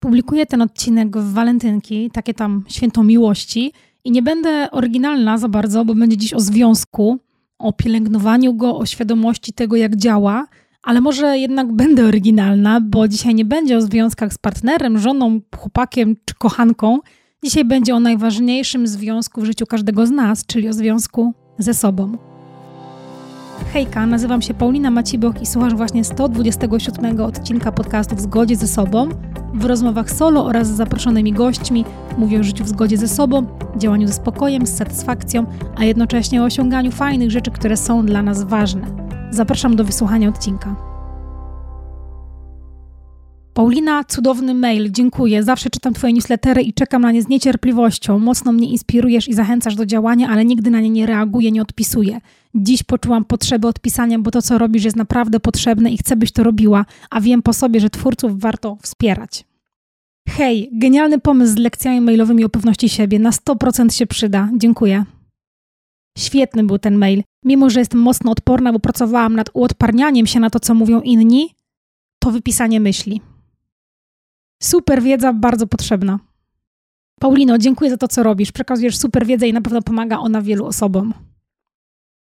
Publikuję ten odcinek w walentynki, takie tam święto miłości i nie będę oryginalna za bardzo, bo będzie dziś o związku, o pielęgnowaniu go, o świadomości tego, jak działa, ale może jednak będę oryginalna, bo dzisiaj nie będzie o związkach z partnerem, żoną, chłopakiem czy kochanką. Dzisiaj będzie o najważniejszym związku w życiu każdego z nas, czyli o związku ze sobą. Hejka, nazywam się Paulina Macibok i słuchasz właśnie 127 odcinka podcastu W zgodzie ze sobą. W rozmowach solo oraz z zaproszonymi gośćmi mówię o życiu w zgodzie ze sobą, działaniu ze spokojem, z satysfakcją, a jednocześnie o osiąganiu fajnych rzeczy, które są dla nas ważne. Zapraszam do wysłuchania odcinka. Paulina, cudowny mail, dziękuję. Zawsze czytam Twoje newslettery i czekam na nie z niecierpliwością. Mocno mnie inspirujesz i zachęcasz do działania, ale nigdy na nie nie reaguję, nie odpisuję. Dziś poczułam potrzebę odpisania, bo to, co robisz, jest naprawdę potrzebne i chcę, byś to robiła, a wiem po sobie, że twórców warto wspierać. Hej, genialny pomysł z lekcjami mailowymi o pewności siebie. Na 100% się przyda. Dziękuję. Świetny był ten mail. Mimo, że jestem mocno odporna, bo pracowałam nad uodparnianiem się na to, co mówią inni, to wypisanie myśli. Super wiedza, bardzo potrzebna. Paulino, dziękuję za to, co robisz. Przekazujesz super wiedzę i na pewno pomaga ona wielu osobom.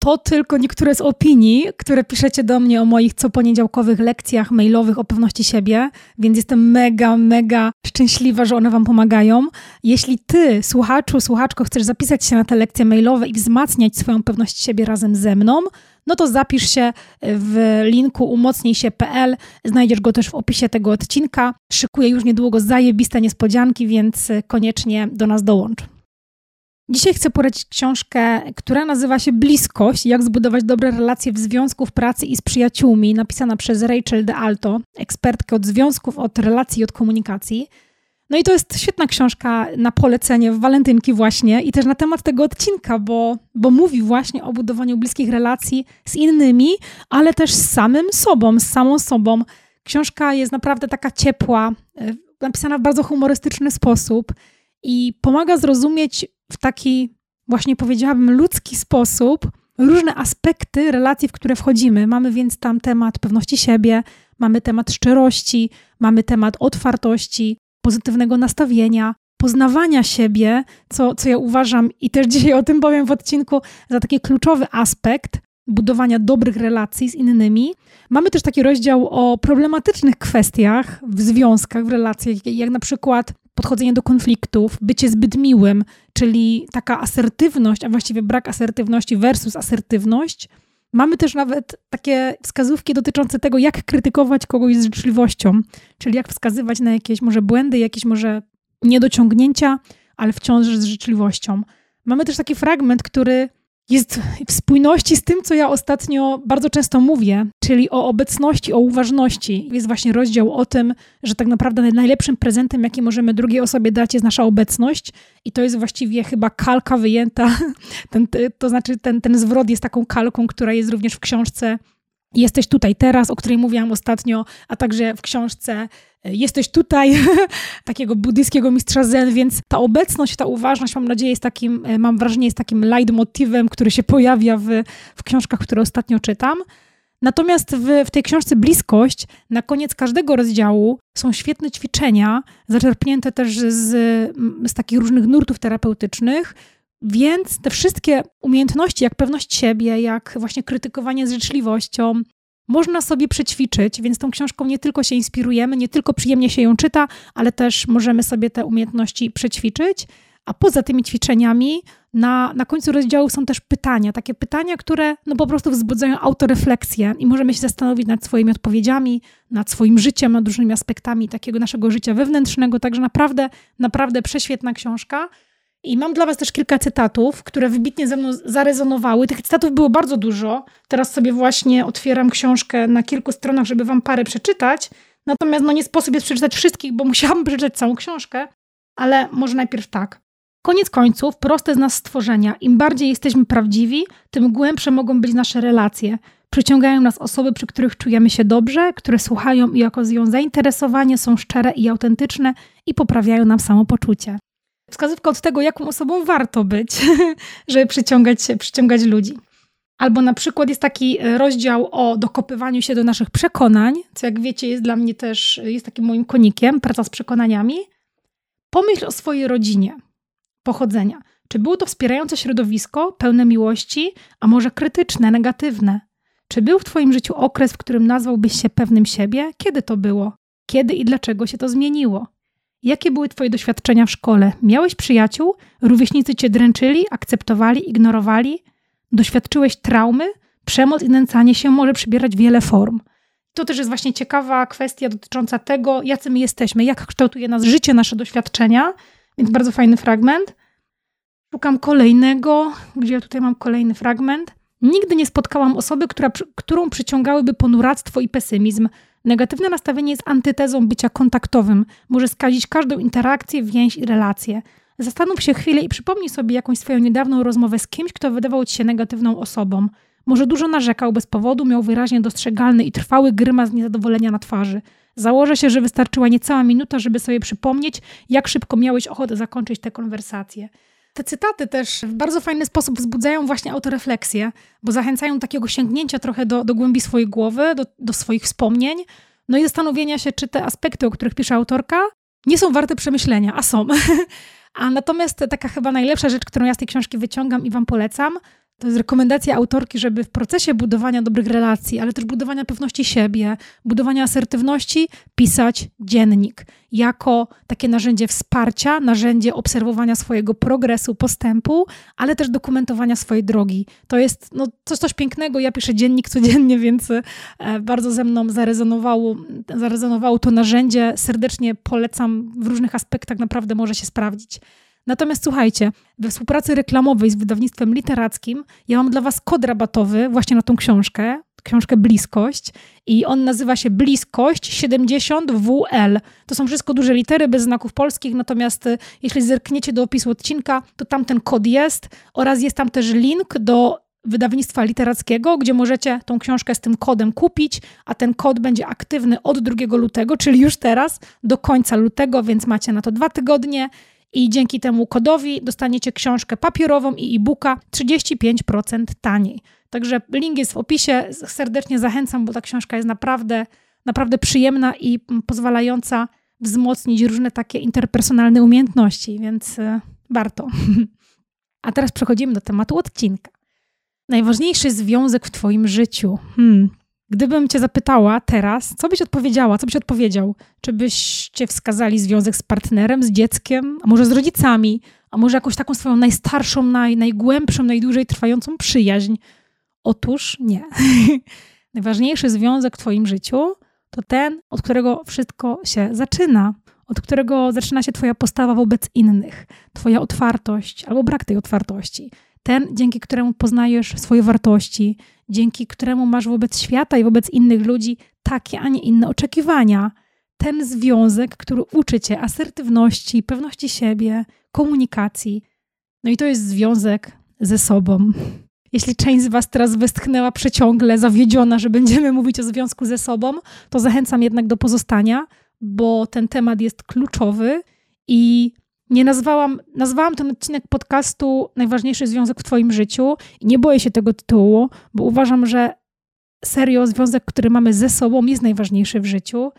To tylko niektóre z opinii, które piszecie do mnie o moich coponiedziałkowych lekcjach mailowych o pewności siebie, więc jestem mega, mega szczęśliwa, że one Wam pomagają. Jeśli Ty, słuchaczu, słuchaczko, chcesz zapisać się na te lekcje mailowe i wzmacniać swoją pewność siebie razem ze mną, no to zapisz się w linku umocnijsie.pl. Znajdziesz go też w opisie tego odcinka. Szykuję już niedługo zajebiste niespodzianki, więc koniecznie do nas dołącz. Dzisiaj chcę polecić książkę, która nazywa się Bliskość, jak zbudować dobre relacje w związku, w pracy i z przyjaciółmi, napisana przez Rachel De Alto, ekspertkę od związków, od relacji i od komunikacji. No i to jest świetna książka na polecenie w walentynki właśnie i też na temat tego odcinka, bo, bo mówi właśnie o budowaniu bliskich relacji z innymi, ale też z samym sobą, z samą sobą. Książka jest naprawdę taka ciepła, e, napisana w bardzo humorystyczny sposób i pomaga zrozumieć w taki właśnie powiedziałabym ludzki sposób różne aspekty relacji, w które wchodzimy. Mamy więc tam temat pewności siebie, mamy temat szczerości, mamy temat otwartości, pozytywnego nastawienia, poznawania siebie, co, co ja uważam i też dzisiaj o tym powiem w odcinku, za taki kluczowy aspekt budowania dobrych relacji z innymi. Mamy też taki rozdział o problematycznych kwestiach w związkach, w relacjach, jak na przykład podchodzenie do konfliktów, bycie zbyt miłym, czyli taka asertywność, a właściwie brak asertywności versus asertywność. Mamy też nawet takie wskazówki dotyczące tego, jak krytykować kogoś z życzliwością, czyli jak wskazywać na jakieś może błędy, jakieś może niedociągnięcia, ale wciąż z życzliwością. Mamy też taki fragment, który jest w spójności z tym, co ja ostatnio bardzo często mówię, czyli o obecności, o uważności. Jest właśnie rozdział o tym, że tak naprawdę najlepszym prezentem, jaki możemy drugiej osobie dać, jest nasza obecność. I to jest właściwie chyba kalka wyjęta. Ten, to znaczy, ten, ten zwrot jest taką kalką, która jest również w książce Jesteś tutaj teraz, o której mówiłam ostatnio, a także w książce Jesteś tutaj, takiego buddyjskiego mistrza Zen, więc ta obecność, ta uważność, mam nadzieję, jest takim, e, mam wrażenie, jest takim leitmotivem, który się pojawia w, w książkach, które ostatnio czytam. Natomiast w, w tej książce Bliskość, na koniec każdego rozdziału są świetne ćwiczenia, zaczerpnięte też z, z takich różnych nurtów terapeutycznych, więc te wszystkie umiejętności, jak pewność siebie, jak właśnie krytykowanie z życzliwością, można sobie przećwiczyć, więc tą książką nie tylko się inspirujemy, nie tylko przyjemnie się ją czyta, ale też możemy sobie te umiejętności przećwiczyć. A poza tymi ćwiczeniami, na, na końcu rozdziału są też pytania, takie pytania, które no po prostu wzbudzają autorefleksję i możemy się zastanowić nad swoimi odpowiedziami, nad swoim życiem, nad różnymi aspektami takiego naszego życia wewnętrznego. Także naprawdę, naprawdę prześwietna książka. I mam dla Was też kilka cytatów, które wybitnie ze mną zarezonowały. Tych cytatów było bardzo dużo. Teraz sobie właśnie otwieram książkę na kilku stronach, żeby Wam parę przeczytać. Natomiast no, nie sposób jest przeczytać wszystkich, bo musiałam przeczytać całą książkę. Ale może najpierw tak. Koniec końców, proste z nas stworzenia. Im bardziej jesteśmy prawdziwi, tym głębsze mogą być nasze relacje. Przyciągają nas osoby, przy których czujemy się dobrze, które słuchają i okazują zainteresowanie, są szczere i autentyczne i poprawiają nam samopoczucie wskazówka od tego, jaką osobą warto być, żeby przyciągać, przyciągać ludzi. Albo na przykład jest taki e, rozdział o dokopywaniu się do naszych przekonań, co jak wiecie jest dla mnie też, e, jest takim moim konikiem, praca z przekonaniami. Pomyśl o swojej rodzinie pochodzenia. Czy było to wspierające środowisko, pełne miłości, a może krytyczne, negatywne? Czy był w Twoim życiu okres, w którym nazwałbyś się pewnym siebie? Kiedy to było? Kiedy i dlaczego się to zmieniło? Jakie były Twoje doświadczenia w szkole? Miałeś przyjaciół? Rówieśnicy Cię dręczyli, akceptowali, ignorowali? Doświadczyłeś traumy? Przemoc i nęcanie się może przybierać wiele form. To też jest właśnie ciekawa kwestia dotycząca tego, jacy my jesteśmy, jak kształtuje nas życie, nasze doświadczenia. Więc bardzo fajny fragment. Szukam kolejnego, gdzie ja tutaj mam kolejny fragment. Nigdy nie spotkałam osoby, która, którą przyciągałyby ponuractwo i pesymizm. Negatywne nastawienie jest antytezą bycia kontaktowym. Może skazić każdą interakcję, więź i relację. Zastanów się chwilę i przypomnij sobie jakąś swoją niedawną rozmowę z kimś, kto wydawał ci się negatywną osobą. Może dużo narzekał bez powodu, miał wyraźnie dostrzegalny i trwały grymas niezadowolenia na twarzy. Założę się, że wystarczyła niecała minuta, żeby sobie przypomnieć, jak szybko miałeś ochotę zakończyć tę konwersację. Te cytaty też w bardzo fajny sposób wzbudzają właśnie autorefleksję, bo zachęcają do takiego sięgnięcia trochę do, do głębi swojej głowy, do, do swoich wspomnień, no i zastanowienia się, czy te aspekty, o których pisze autorka, nie są warte przemyślenia, a są. a natomiast taka chyba najlepsza rzecz, którą ja z tej książki wyciągam i Wam polecam, to jest rekomendacja autorki, żeby w procesie budowania dobrych relacji, ale też budowania pewności siebie, budowania asertywności, pisać dziennik jako takie narzędzie wsparcia, narzędzie obserwowania swojego progresu, postępu, ale też dokumentowania swojej drogi. To jest no, coś, coś pięknego. Ja piszę dziennik codziennie, więc e, bardzo ze mną zarezonowało, zarezonowało to narzędzie. Serdecznie polecam w różnych aspektach, naprawdę może się sprawdzić. Natomiast słuchajcie, we współpracy reklamowej z wydawnictwem literackim ja mam dla Was kod rabatowy właśnie na tą książkę, książkę Bliskość i on nazywa się Bliskość 70WL. To są wszystko duże litery bez znaków polskich, natomiast y, jeśli zerkniecie do opisu odcinka, to tam ten kod jest oraz jest tam też link do wydawnictwa literackiego, gdzie możecie tą książkę z tym kodem kupić, a ten kod będzie aktywny od 2 lutego, czyli już teraz, do końca lutego, więc macie na to dwa tygodnie i dzięki temu kodowi dostaniecie książkę papierową i e-booka 35% taniej. Także link jest w opisie. Serdecznie zachęcam, bo ta książka jest naprawdę, naprawdę przyjemna i pozwalająca wzmocnić różne takie interpersonalne umiejętności, więc e, warto. A teraz przechodzimy do tematu odcinka. Najważniejszy związek w Twoim życiu. Hmm. Gdybym cię zapytała teraz, co byś odpowiedziała, co byś odpowiedział? Czy byście wskazali związek z partnerem, z dzieckiem, a może z rodzicami, a może jakąś taką swoją najstarszą, naj, najgłębszą, najdłużej trwającą przyjaźń? Otóż nie. Najważniejszy związek w Twoim życiu to ten, od którego wszystko się zaczyna, od którego zaczyna się Twoja postawa wobec innych, Twoja otwartość albo brak tej otwartości. Ten, dzięki któremu poznajesz swoje wartości, dzięki któremu masz wobec świata i wobec innych ludzi takie, a nie inne oczekiwania. Ten związek, który uczy cię asertywności, pewności siebie, komunikacji. No i to jest związek ze sobą. Jeśli część z Was teraz westchnęła przeciągle, zawiedziona, że będziemy mówić o związku ze sobą, to zachęcam jednak do pozostania, bo ten temat jest kluczowy i nie nazwałam, nazwałam ten odcinek podcastu Najważniejszy związek w Twoim życiu i nie boję się tego tytułu, bo uważam, że serio związek, który mamy ze sobą jest najważniejszy w życiu,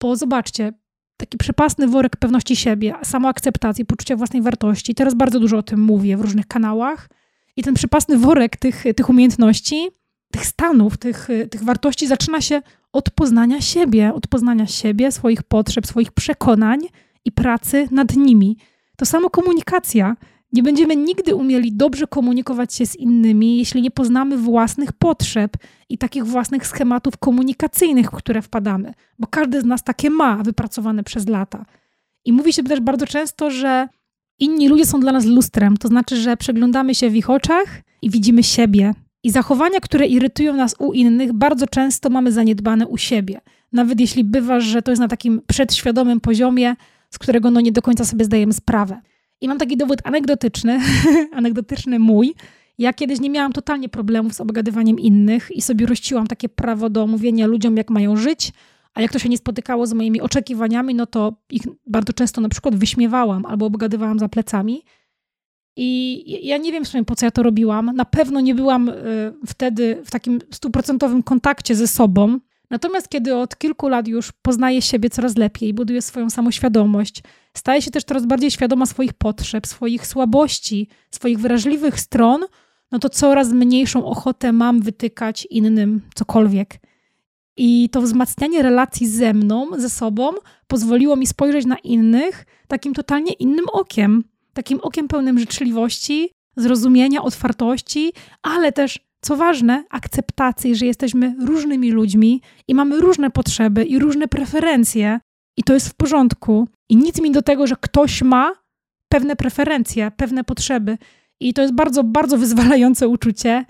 bo zobaczcie, taki przepasny worek pewności siebie, samoakceptacji, poczucia własnej wartości. Teraz bardzo dużo o tym mówię w różnych kanałach. I ten przepasny worek tych, tych umiejętności, tych stanów, tych, tych wartości zaczyna się od poznania siebie, od poznania siebie, swoich potrzeb, swoich przekonań i pracy nad nimi. To samo komunikacja. Nie będziemy nigdy umieli dobrze komunikować się z innymi, jeśli nie poznamy własnych potrzeb i takich własnych schematów komunikacyjnych, w które wpadamy, bo każdy z nas takie ma, wypracowane przez lata. I mówi się też bardzo często, że inni ludzie są dla nas lustrem, to znaczy, że przeglądamy się w ich oczach i widzimy siebie. I zachowania, które irytują nas u innych, bardzo często mamy zaniedbane u siebie. Nawet jeśli bywa, że to jest na takim przedświadomym poziomie, z którego no nie do końca sobie zdajemy sprawę. I mam taki dowód anegdotyczny, anegdotyczny mój. Ja kiedyś nie miałam totalnie problemów z obgadywaniem innych i sobie rościłam takie prawo do mówienia ludziom, jak mają żyć, a jak to się nie spotykało z moimi oczekiwaniami, no to ich bardzo często na przykład wyśmiewałam albo obgadywałam za plecami. I ja nie wiem w sumie, po co ja to robiłam. Na pewno nie byłam y, wtedy w takim stuprocentowym kontakcie ze sobą. Natomiast kiedy od kilku lat już poznaję siebie coraz lepiej, buduję swoją samoświadomość, staję się też coraz bardziej świadoma swoich potrzeb, swoich słabości, swoich wrażliwych stron, no to coraz mniejszą ochotę mam wytykać innym cokolwiek. I to wzmacnianie relacji ze mną, ze sobą, pozwoliło mi spojrzeć na innych takim totalnie innym okiem. Takim okiem pełnym życzliwości, zrozumienia, otwartości, ale też, co ważne, akceptacji, że jesteśmy różnymi ludźmi i mamy różne potrzeby i różne preferencje, i to jest w porządku. I nic mi do tego, że ktoś ma pewne preferencje, pewne potrzeby. I to jest bardzo, bardzo wyzwalające uczucie.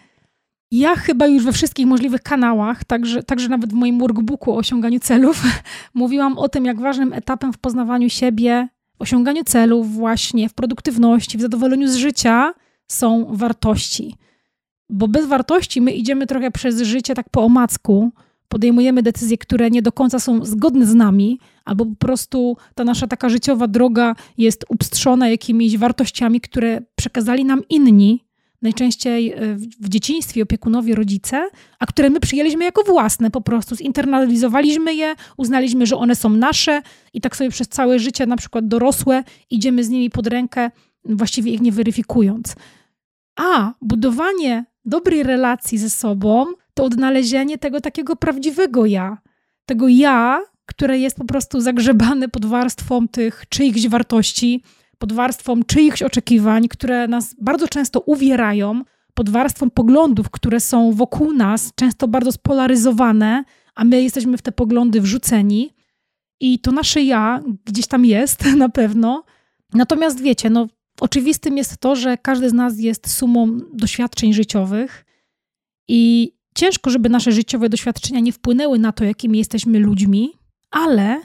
Ja chyba już we wszystkich możliwych kanałach, także, także nawet w moim workbooku o osiąganiu celów, mówiłam o tym, jak ważnym etapem w poznawaniu siebie, w osiąganiu celów, właśnie w produktywności, w zadowoleniu z życia są wartości. Bo bez wartości my idziemy trochę przez życie tak po omacku, podejmujemy decyzje, które nie do końca są zgodne z nami, albo po prostu ta nasza taka życiowa droga jest upstrzona jakimiś wartościami, które przekazali nam inni, najczęściej e, w dzieciństwie opiekunowie, rodzice, a które my przyjęliśmy jako własne, po prostu zinternalizowaliśmy je, uznaliśmy, że one są nasze i tak sobie przez całe życie, na przykład dorosłe, idziemy z nimi pod rękę, właściwie ich nie weryfikując. A budowanie dobrej relacji ze sobą to odnalezienie tego takiego prawdziwego ja. Tego ja, które jest po prostu zagrzebane pod warstwą tych czyichś wartości, pod warstwą czyichś oczekiwań, które nas bardzo często uwierają, pod warstwą poglądów, które są wokół nas, często bardzo spolaryzowane, a my jesteśmy w te poglądy wrzuceni. I to nasze ja gdzieś tam jest na pewno. Natomiast wiecie, no, oczywistym jest to, że każdy z nas jest sumą doświadczeń życiowych i ciężko, żeby nasze życiowe doświadczenia nie wpłynęły na to, jakimi jesteśmy ludźmi, ale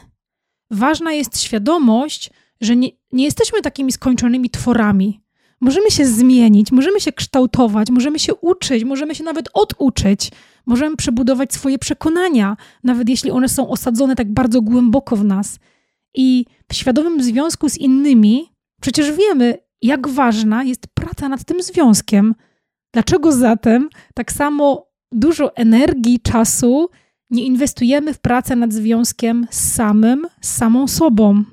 ważna jest świadomość, że nie, nie jesteśmy takimi skończonymi tworami. Możemy się zmienić, możemy się kształtować, możemy się uczyć, możemy się nawet oduczyć, możemy przebudować swoje przekonania, nawet jeśli one są osadzone tak bardzo głęboko w nas. I w świadomym związku z innymi przecież wiemy, jak ważna jest praca nad tym związkiem. Dlaczego zatem tak samo dużo energii, czasu nie inwestujemy w pracę nad związkiem z samym, z samą sobą?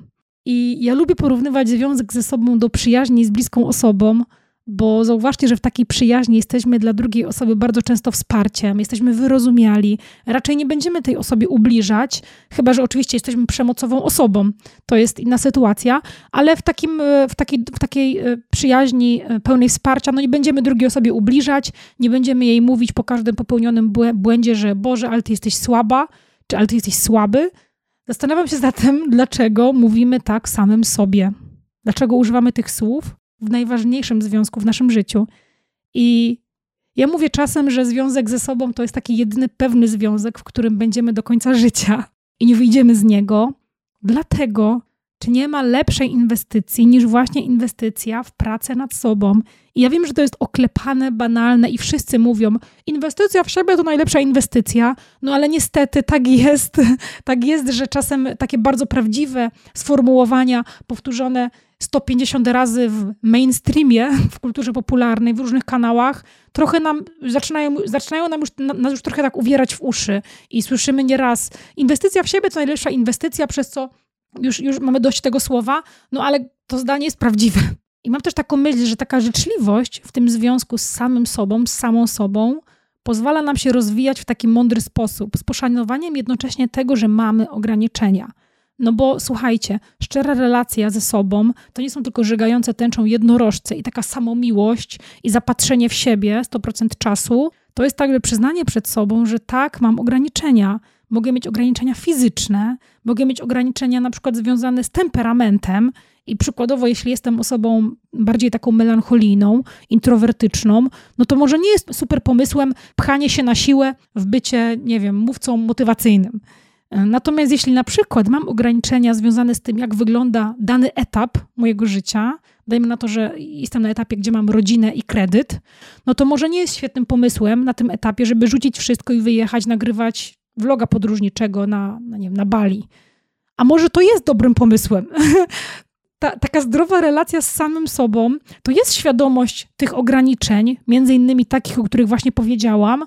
I ja lubię porównywać związek ze sobą do przyjaźni z bliską osobą, bo zauważcie, że w takiej przyjaźni jesteśmy dla drugiej osoby bardzo często wsparciem, jesteśmy wyrozumiali, raczej nie będziemy tej osobie ubliżać, chyba że oczywiście jesteśmy przemocową osobą, to jest inna sytuacja, ale w, takim, w, takiej, w takiej e, przyjaźni e, pełnej wsparcia, no nie będziemy drugiej osobie ubliżać, nie będziemy jej mówić po każdym popełnionym błędzie, że Boże, ale ty jesteś słaba, czy ale ty jesteś słaby, Zastanawiam się zatem, dlaczego mówimy tak samym sobie. Dlaczego używamy tych słów w najważniejszym związku w naszym życiu. I ja mówię czasem, że związek ze sobą to jest taki jedyny pewny związek, w którym będziemy do końca życia i nie wyjdziemy z niego. Dlatego, czy nie ma lepszej inwestycji niż właśnie inwestycja w pracę nad sobą? I ja wiem, że to jest oklepane, banalne i wszyscy mówią, inwestycja w siebie to najlepsza inwestycja, no ale niestety tak jest. Tak jest, że czasem takie bardzo prawdziwe sformułowania powtórzone 150 razy w mainstreamie, w kulturze popularnej, w różnych kanałach, trochę nam zaczynają, zaczynają nam już, nas już trochę tak uwierać w uszy i słyszymy nieraz, inwestycja w siebie to najlepsza inwestycja, przez co już, już mamy dość tego słowa, no ale to zdanie jest prawdziwe. I mam też taką myśl, że taka życzliwość w tym związku z samym sobą, z samą sobą, pozwala nam się rozwijać w taki mądry sposób, z poszanowaniem jednocześnie tego, że mamy ograniczenia. No bo słuchajcie, szczera relacja ze sobą to nie są tylko żegające tęczą jednorożce i taka samomiłość i zapatrzenie w siebie 100% czasu. To jest także przyznanie przed sobą, że tak, mam ograniczenia, mogę mieć ograniczenia fizyczne, mogę mieć ograniczenia na przykład związane z temperamentem i przykładowo, jeśli jestem osobą bardziej taką melancholijną, introwertyczną, no to może nie jest super pomysłem pchanie się na siłę w bycie, nie wiem, mówcą motywacyjnym. Natomiast jeśli na przykład mam ograniczenia związane z tym, jak wygląda dany etap mojego życia, dajmy na to, że jestem na etapie, gdzie mam rodzinę i kredyt, no to może nie jest świetnym pomysłem na tym etapie, żeby rzucić wszystko i wyjechać, nagrywać vloga podróżniczego na, na, nie wiem, na Bali. A może to jest dobrym pomysłem? ta, taka zdrowa relacja z samym sobą to jest świadomość tych ograniczeń, między innymi takich, o których właśnie powiedziałam,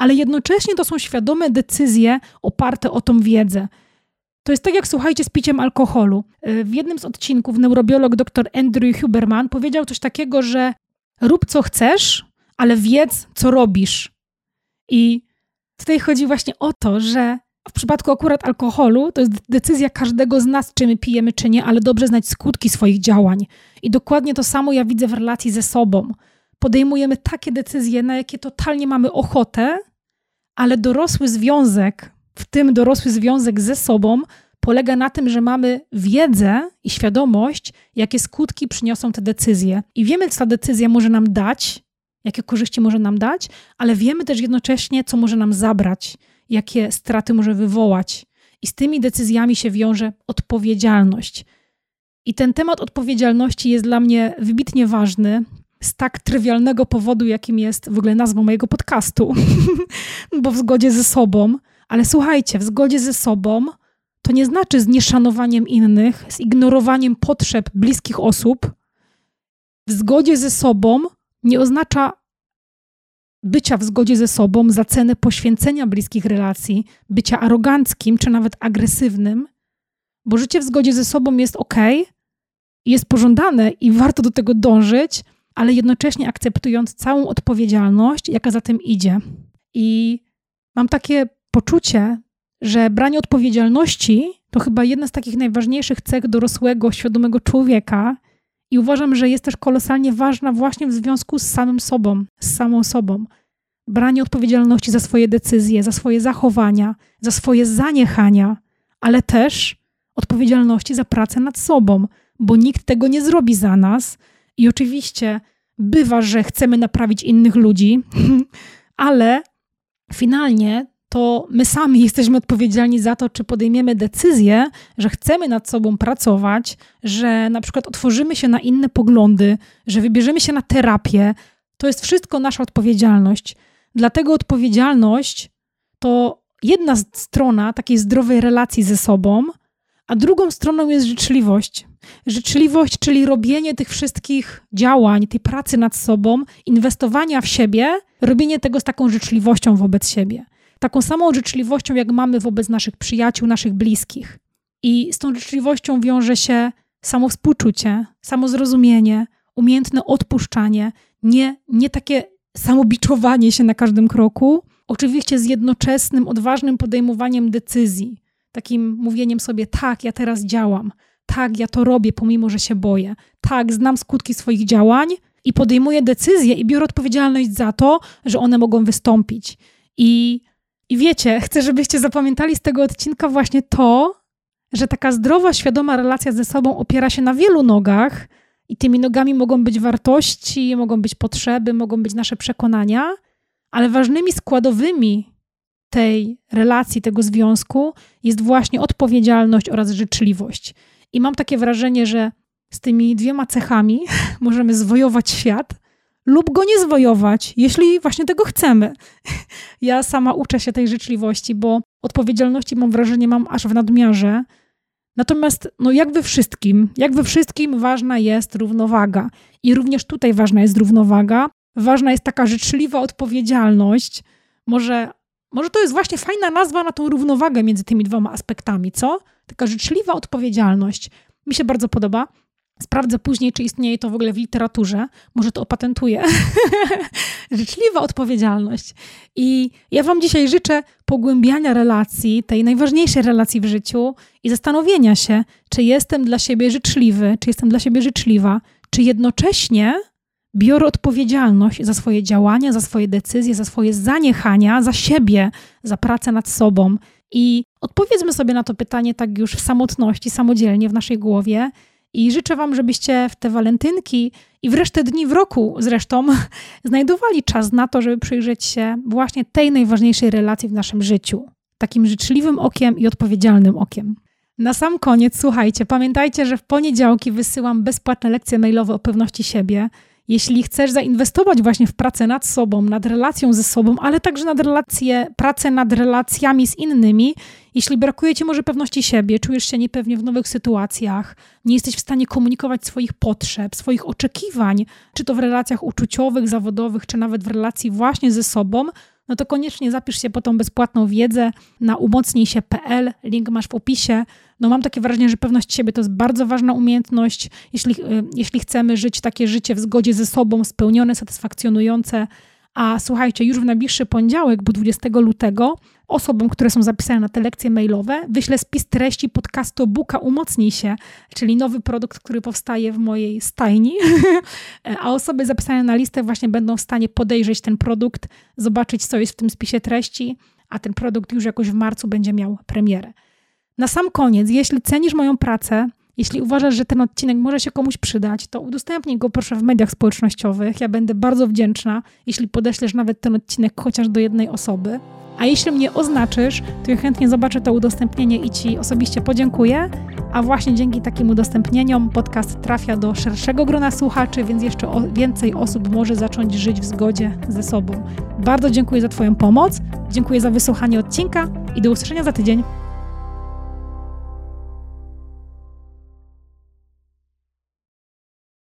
ale jednocześnie to są świadome decyzje oparte o tą wiedzę. To jest tak jak słuchajcie z piciem alkoholu. Y, w jednym z odcinków neurobiolog dr Andrew Huberman powiedział coś takiego, że rób co chcesz, ale wiedz co robisz. I tutaj chodzi właśnie o to, że w przypadku akurat alkoholu to jest decyzja każdego z nas, czy my pijemy, czy nie, ale dobrze znać skutki swoich działań. I dokładnie to samo ja widzę w relacji ze sobą. Podejmujemy takie decyzje, na jakie totalnie mamy ochotę, ale dorosły związek, w tym dorosły związek ze sobą, polega na tym, że mamy wiedzę i świadomość, jakie skutki przyniosą te decyzje. I wiemy, co ta decyzja może nam dać, jakie korzyści może nam dać, ale wiemy też jednocześnie, co może nam zabrać, jakie straty może wywołać. I z tymi decyzjami się wiąże odpowiedzialność. I ten temat odpowiedzialności jest dla mnie wybitnie ważny, z tak trywialnego powodu, jakim jest w ogóle nazwa mojego podcastu, bo w zgodzie ze sobą. Ale słuchajcie, w zgodzie ze sobą to nie znaczy z nieszanowaniem innych, z ignorowaniem potrzeb bliskich osób. W zgodzie ze sobą nie oznacza bycia w zgodzie ze sobą za cenę poświęcenia bliskich relacji, bycia aroganckim czy nawet agresywnym, bo życie w zgodzie ze sobą jest ok, jest pożądane i warto do tego dążyć, ale jednocześnie akceptując całą odpowiedzialność, jaka za tym idzie. I mam takie poczucie, że branie odpowiedzialności to chyba jedna z takich najważniejszych cech dorosłego, świadomego człowieka. I uważam, że jest też kolosalnie ważna właśnie w związku z samym sobą, z samą sobą. Branie odpowiedzialności za swoje decyzje, za swoje zachowania, za swoje zaniechania, ale też odpowiedzialności za pracę nad sobą, bo nikt tego nie zrobi za nas. I oczywiście bywa, że chcemy naprawić innych ludzi, ale finalnie to my sami jesteśmy odpowiedzialni za to, czy podejmiemy decyzję, że chcemy nad sobą pracować, że na przykład otworzymy się na inne poglądy, że wybierzemy się na terapię. To jest wszystko nasza odpowiedzialność. Dlatego odpowiedzialność to jedna strona takiej zdrowej relacji ze sobą, a drugą stroną jest życzliwość. Życzliwość, czyli robienie tych wszystkich działań, tej pracy nad sobą, inwestowania w siebie, robienie tego z taką życzliwością wobec siebie taką samą życzliwością, jak mamy wobec naszych przyjaciół, naszych bliskich. I z tą życzliwością wiąże się samo współczucie, samo zrozumienie, umiejętne odpuszczanie, nie, nie takie samobiczowanie się na każdym kroku, oczywiście z jednoczesnym, odważnym podejmowaniem decyzji, takim mówieniem sobie: tak, ja teraz działam, tak, ja to robię, pomimo że się boję, tak, znam skutki swoich działań i podejmuję decyzje i biorę odpowiedzialność za to, że one mogą wystąpić. I i wiecie, chcę, żebyście zapamiętali z tego odcinka właśnie to, że taka zdrowa, świadoma relacja ze sobą opiera się na wielu nogach, i tymi nogami mogą być wartości, mogą być potrzeby, mogą być nasze przekonania, ale ważnymi składowymi tej relacji, tego związku jest właśnie odpowiedzialność oraz życzliwość. I mam takie wrażenie, że z tymi dwiema cechami możemy zwojować świat, lub go nie zwojować, jeśli właśnie tego chcemy. Ja sama uczę się tej życzliwości, bo odpowiedzialności mam wrażenie mam aż w nadmiarze. Natomiast, no jak we wszystkim, jak we wszystkim ważna jest równowaga. I również tutaj ważna jest równowaga. Ważna jest taka życzliwa odpowiedzialność. Może, może to jest właśnie fajna nazwa na tą równowagę między tymi dwoma aspektami, co? Taka życzliwa odpowiedzialność. Mi się bardzo podoba. Sprawdzę później, czy istnieje to w ogóle w literaturze. Może to opatentuję. Życzliwa odpowiedzialność. I ja Wam dzisiaj życzę pogłębiania relacji, tej najważniejszej relacji w życiu i zastanowienia się, czy jestem dla siebie życzliwy, czy jestem dla siebie życzliwa, czy jednocześnie biorę odpowiedzialność za swoje działania, za swoje decyzje, za swoje zaniechania, za siebie, za pracę nad sobą. I odpowiedzmy sobie na to pytanie tak już w samotności, samodzielnie w naszej głowie i życzę Wam, żebyście w te walentynki i w resztę dni w roku zresztą znajdowali czas na to, żeby przyjrzeć się właśnie tej najważniejszej relacji w naszym życiu. Takim życzliwym okiem i odpowiedzialnym okiem. Na sam koniec, słuchajcie, pamiętajcie, że w poniedziałki wysyłam bezpłatne lekcje mailowe o pewności siebie. Jeśli chcesz zainwestować właśnie w pracę nad sobą, nad relacją ze sobą, ale także nad relacje, pracę nad relacjami z innymi, jeśli brakuje ci może pewności siebie, czujesz się niepewnie w nowych sytuacjach, nie jesteś w stanie komunikować swoich potrzeb, swoich oczekiwań, czy to w relacjach uczuciowych, zawodowych, czy nawet w relacji właśnie ze sobą, no to koniecznie zapisz się po tą bezpłatną wiedzę na umocnijsie.pl, link masz w opisie. No mam takie wrażenie, że pewność siebie to jest bardzo ważna umiejętność, jeśli, y, jeśli chcemy żyć takie życie w zgodzie ze sobą, spełnione, satysfakcjonujące, a słuchajcie, już w najbliższy poniedziałek, bo 20 lutego, osobom, które są zapisane na te lekcje mailowe, wyślę spis treści podcastu Buka Umocnij się, czyli nowy produkt, który powstaje w mojej stajni, a osoby zapisane na listę właśnie będą w stanie podejrzeć ten produkt, zobaczyć, co jest w tym spisie treści, a ten produkt już jakoś w marcu będzie miał premierę. Na sam koniec, jeśli cenisz moją pracę, jeśli uważasz, że ten odcinek może się komuś przydać, to udostępnij go proszę w mediach społecznościowych. Ja będę bardzo wdzięczna, jeśli podeślesz nawet ten odcinek chociaż do jednej osoby. A jeśli mnie oznaczysz, to ja chętnie zobaczę to udostępnienie i Ci osobiście podziękuję. A właśnie dzięki takim udostępnieniom podcast trafia do szerszego grona słuchaczy, więc jeszcze więcej osób może zacząć żyć w zgodzie ze sobą. Bardzo dziękuję za Twoją pomoc, dziękuję za wysłuchanie odcinka i do usłyszenia za tydzień.